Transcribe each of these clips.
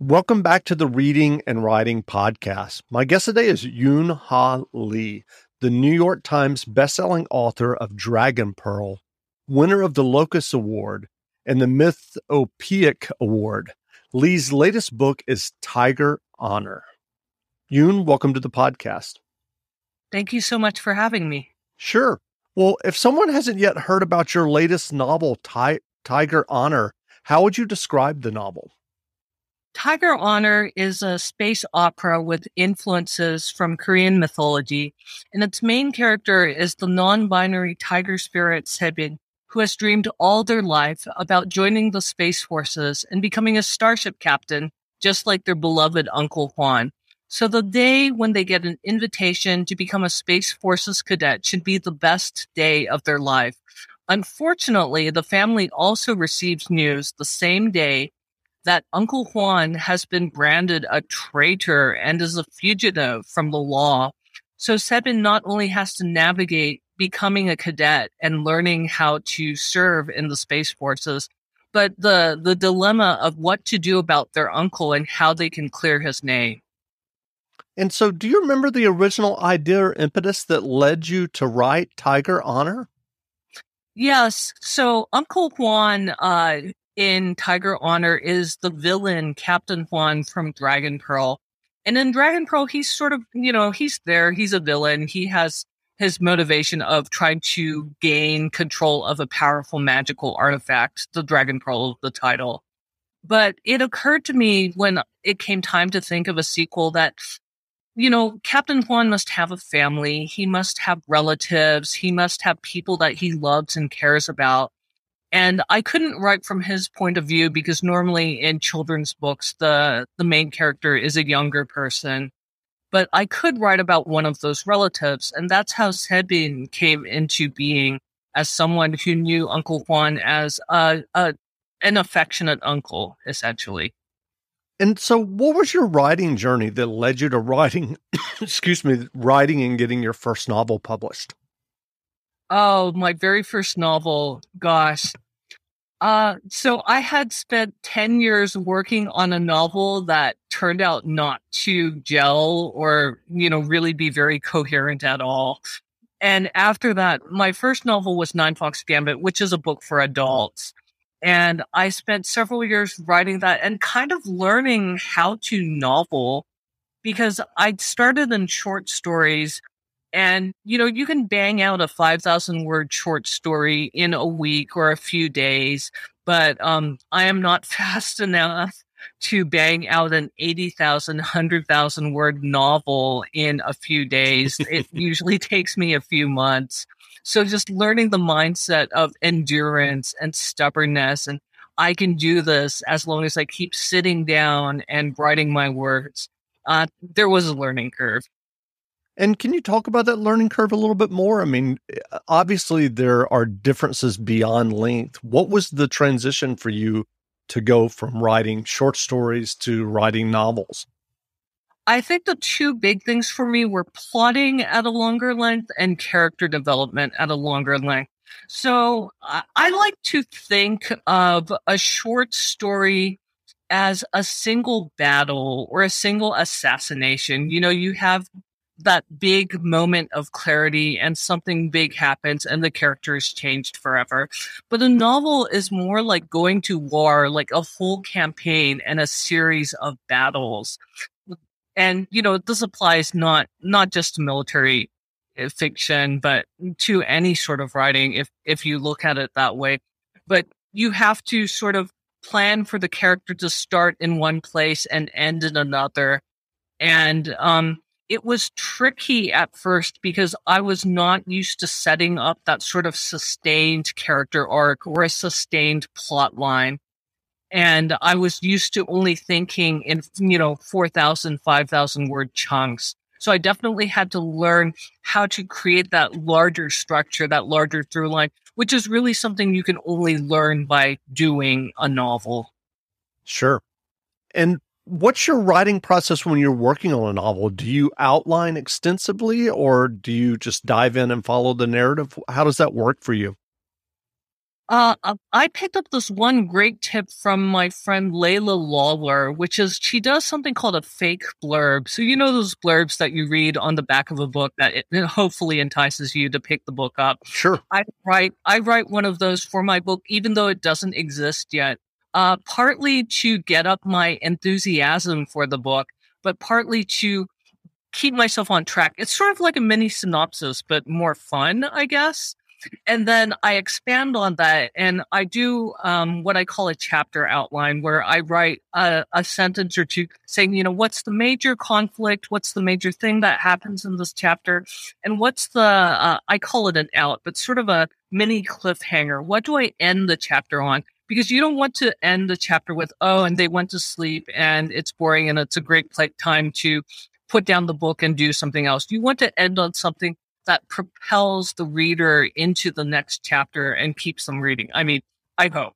Welcome back to the Reading and Writing Podcast. My guest today is Yoon Ha Lee, the New York Times bestselling author of Dragon Pearl, winner of the Locus Award and the Mythopoeic Award. Lee's latest book is Tiger Honor. Yoon, welcome to the podcast. Thank you so much for having me. Sure. Well, if someone hasn't yet heard about your latest novel, Ti- Tiger Honor, how would you describe the novel? Tiger Honor is a space opera with influences from Korean mythology, and its main character is the non binary tiger spirit Sebin, who has dreamed all their life about joining the Space Forces and becoming a starship captain, just like their beloved Uncle Hwan. So the day when they get an invitation to become a Space Forces cadet should be the best day of their life. Unfortunately, the family also receives news the same day that Uncle Hwan has been branded a traitor and is a fugitive from the law. So Sebin not only has to navigate becoming a cadet and learning how to serve in the Space Forces, but the, the dilemma of what to do about their uncle and how they can clear his name. And so, do you remember the original idea or impetus that led you to write Tiger Honor? Yes. So, Uncle Hwan uh, in Tiger Honor is the villain, Captain Hwan from Dragon Pearl. And in Dragon Pearl, he's sort of, you know, he's there. He's a villain. He has his motivation of trying to gain control of a powerful magical artifact, the Dragon Pearl, the title. But it occurred to me when it came time to think of a sequel that you know, Captain Hwan must have a family. He must have relatives. He must have people that he loves and cares about. And I couldn't write from his point of view because normally in children's books, the, the main character is a younger person. But I could write about one of those relatives. And that's how Sebin came into being as someone who knew Uncle Hwan as a, a an affectionate uncle, essentially. And so, what was your writing journey that led you to writing, excuse me, writing and getting your first novel published? Oh, my very first novel. Gosh. Uh, so I had spent 10 years working on a novel that turned out not to gel or, you know, really be very coherent at all. And after that, my first novel was Nine Fox Gambit, which is a book for adults. And I spent several years writing that and kind of learning how to novel because I'd started in short stories and, you know, you can bang out a 5,000 word short story in a week or a few days, but um, I am not fast enough to bang out an 80,000, 100,000 word novel in a few days. it usually takes me a few months. So just learning the mindset of endurance and stubbornness and I can do this as long as I keep sitting down and writing my words. Uh, there was a learning curve. And can you talk about that learning curve a little bit more? I mean, obviously there are differences beyond length. What was the transition for you to go from writing short stories to writing novels? I think the two big things for me were plotting at a longer length and character development at a longer length. So I like to think of a short story as a single battle or a single assassination. You know, you have that big moment of clarity and something big happens and the character is changed forever. But a novel is more like going to war, like a whole campaign and a series of battles. And you know this applies not not just to military uh, fiction but to any sort of writing if if you look at it that way. But you have to sort of plan for the character to start in one place and end in another. And um it was tricky at first because I was not used to setting up that sort of sustained character arc or a sustained plot line. And I was used to only thinking in, you know, 4,000, 5,000 word chunks. So I definitely had to learn how to create that larger structure, that larger through line, which is really something you can only learn by doing a novel. Sure. And what's your writing process when you're working on a novel? Do you outline extensively or do you just dive in and follow the narrative? How does that work for you? Uh, I picked up this one great tip from my friend Layla Lawler, which is she does something called a fake blurb. So you know those blurbs that you read on the back of a book that it, it hopefully entices you to pick the book up. Sure. I write I write one of those for my book, even though it doesn't exist yet. Uh, partly to get up my enthusiasm for the book, but partly to keep myself on track. It's sort of like a mini synopsis, but more fun, I guess and then I expand on that and I do um, what I call a chapter outline where I write a, a, sentence or two saying, you know, what's the major conflict? What's the major thing that happens in this chapter? And what's the, uh, I call it an out, but sort of a mini cliffhanger. What do I end the chapter on? Because you don't want to end the chapter with, oh, and they went to sleep and it's boring and it's a great time to put down the book and do something else. You want to end on something that propels the reader into the next chapter and keeps them reading. I mean, I hope.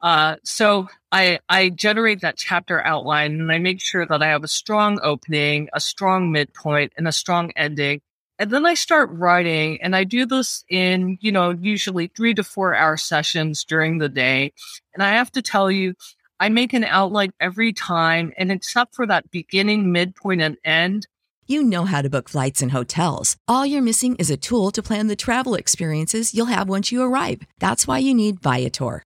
Uh, so I, I generate that chapter outline and I make sure that I have a strong opening, a strong midpoint and a strong ending. And then I start writing and I do this in, you know, usually three to four hour sessions during the day. And I have to tell you, I make an outline every time. And except for that beginning, midpoint and end, you know how to book flights and hotels. All you're missing is a tool to plan the travel experiences you'll have once you arrive. That's why you need Viator.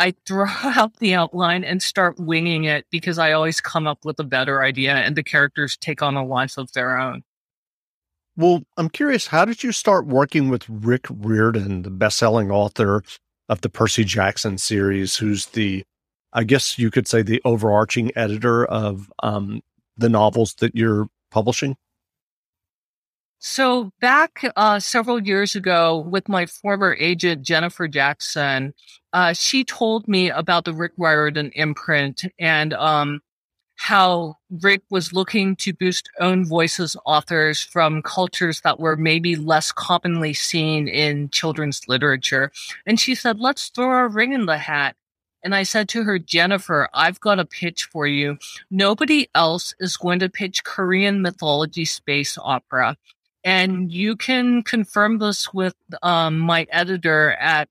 I throw out the outline and start winging it because I always come up with a better idea and the characters take on a life of their own. Well, I'm curious, how did you start working with Rick Riordan, the best-selling author of the Percy Jackson series, who's the, I guess you could say, the overarching editor of um, the novels that you're publishing? So back uh, several years ago with my former agent, Jennifer Jackson, uh, she told me about the Rick Riordan imprint and um, how Rick was looking to boost own voices authors from cultures that were maybe less commonly seen in children's literature. And she said, let's throw a ring in the hat. And I said to her, Jennifer, I've got a pitch for you. Nobody else is going to pitch Korean mythology space opera. And you can confirm this with um, my editor at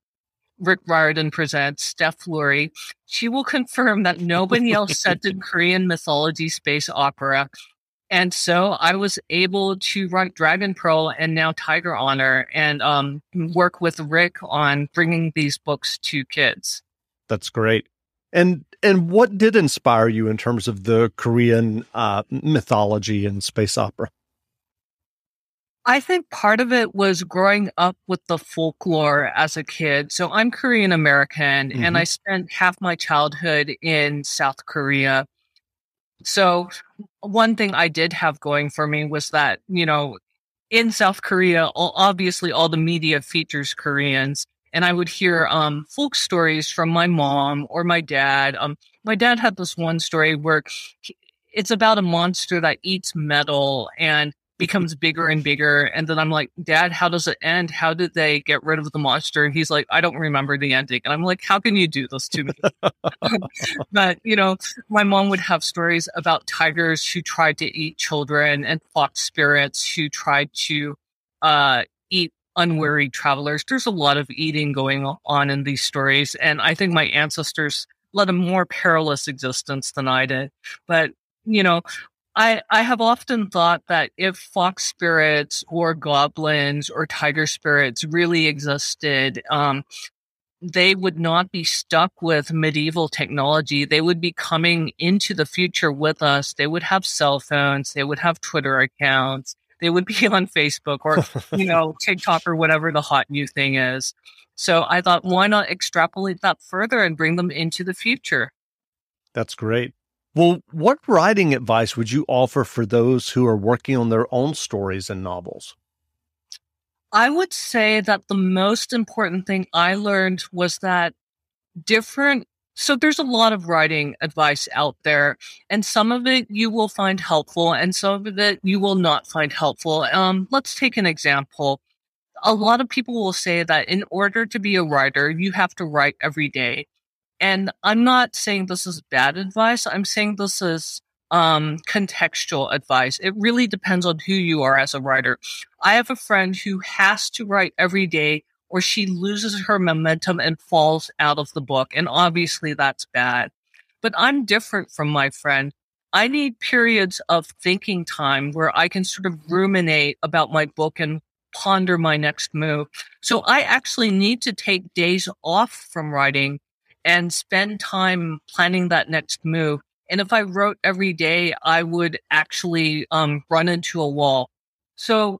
Rick Riordan Presents, Steph Lurie. She will confirm that nobody else said in Korean mythology space opera. And so I was able to write Dragon Pearl and now Tiger Honor and um, work with Rick on bringing these books to kids. That's great. And and what did inspire you in terms of the Korean uh, mythology and space opera? I think part of it was growing up with the folklore as a kid. So I'm Korean American mm-hmm. and I spent half my childhood in South Korea. So one thing I did have going for me was that, you know, in South Korea, obviously all the media features Koreans. And I would hear um, folk stories from my mom or my dad. Um, my dad had this one story where he, it's about a monster that eats metal and becomes bigger and bigger. And then I'm like, Dad, how does it end? How did they get rid of the monster? And he's like, I don't remember the ending. And I'm like, how can you do this to me? but, you know, my mom would have stories about tigers who tried to eat children and fox spirits who tried to uh, eat unwary travelers. There's a lot of eating going on in these stories. And I think my ancestors led a more perilous existence than I did. But, you know, I, I have often thought that if fox spirits or goblins or tiger spirits really existed, um, they would not be stuck with medieval technology. They would be coming into the future with us. They would have cell phones. They would have Twitter accounts. They would be on Facebook or, you know, TikTok or whatever the hot new thing is. So I thought, why not extrapolate that further and bring them into the future? That's great. Well, what writing advice would you offer for those who are working on their own stories and novels? I would say that the most important thing I learned was that different so there's a lot of writing advice out there, and some of it you will find helpful, and some of it you will not find helpful. Um, let's take an example. A lot of people will say that in order to be a writer, you have to write every day. And I'm not saying this is bad advice. I'm saying this is um, contextual advice. It really depends on who you are as a writer. I have a friend who has to write every day or she loses her momentum and falls out of the book. And obviously that's bad. But I'm different from my friend. I need periods of thinking time where I can sort of ruminate about my book and ponder my next move. So I actually need to take days off from writing and spend time planning that next move. And if I wrote every day, I would actually um, run into a wall. So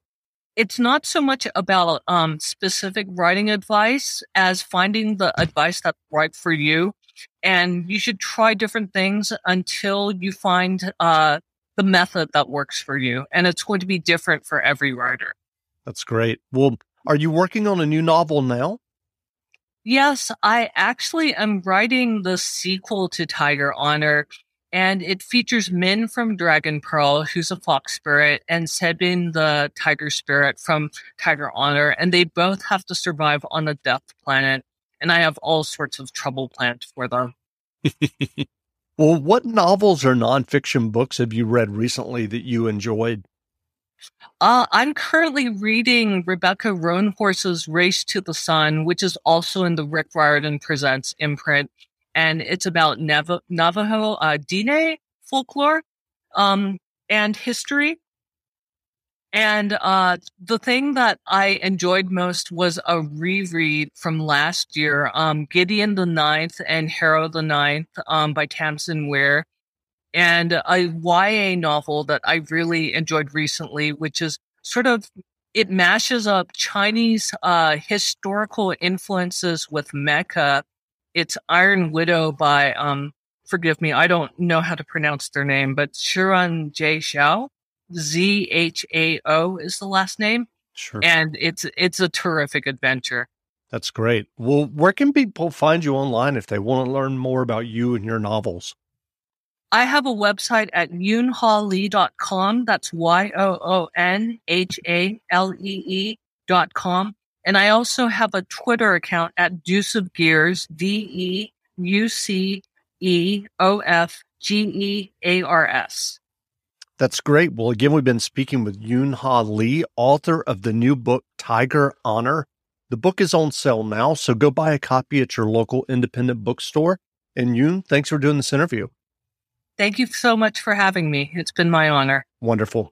it's not so much about um, specific writing advice as finding the advice that's right for you. And you should try different things until you find uh, the method that works for you. And it's going to be different for every writer. That's great. Well, are you working on a new novel now? Yes, I actually am writing the sequel to Tiger Honor, and it features Min from Dragon Pearl, who's a fox spirit, and Sebin, the tiger spirit from Tiger Honor, and they both have to survive on a death planet. And I have all sorts of trouble planned for them. well, what novels or nonfiction books have you read recently that you enjoyed? Uh, I'm currently reading Rebecca Roanhorse's Race to the Sun, which is also in the Rick Riordan Presents imprint. And it's about Nav- Navajo uh, Diné folklore um, and history. And uh, the thing that I enjoyed most was a reread from last year, um, Gideon the Ninth and Harrow the Ninth um, by Tamsyn Muir and a YA novel that I really enjoyed recently, which is sort of it mashes up Chinese uh, historical influences with mecha. It's Iron Widow by um, forgive me, I don't know how to pronounce their name, but Xiran Jay Zhao, Z H A O is the last name. Sure. And it's it's a terrific adventure. That's great. Well, where can people find you online if they want to learn more about you and your novels? I have a website at yoonhalee.com. That's Y O O N H A L E E dot com. And I also have a Twitter account at Deuce of Gears, D E U C E O F G E A R S. That's great. Well, again, we've been speaking with Yoon Ha Lee, author of the new book, Tiger Honor. The book is on sale now, so go buy a copy at your local independent bookstore. And Yoon, thanks for doing this interview. Thank you so much for having me. It's been my honor. Wonderful.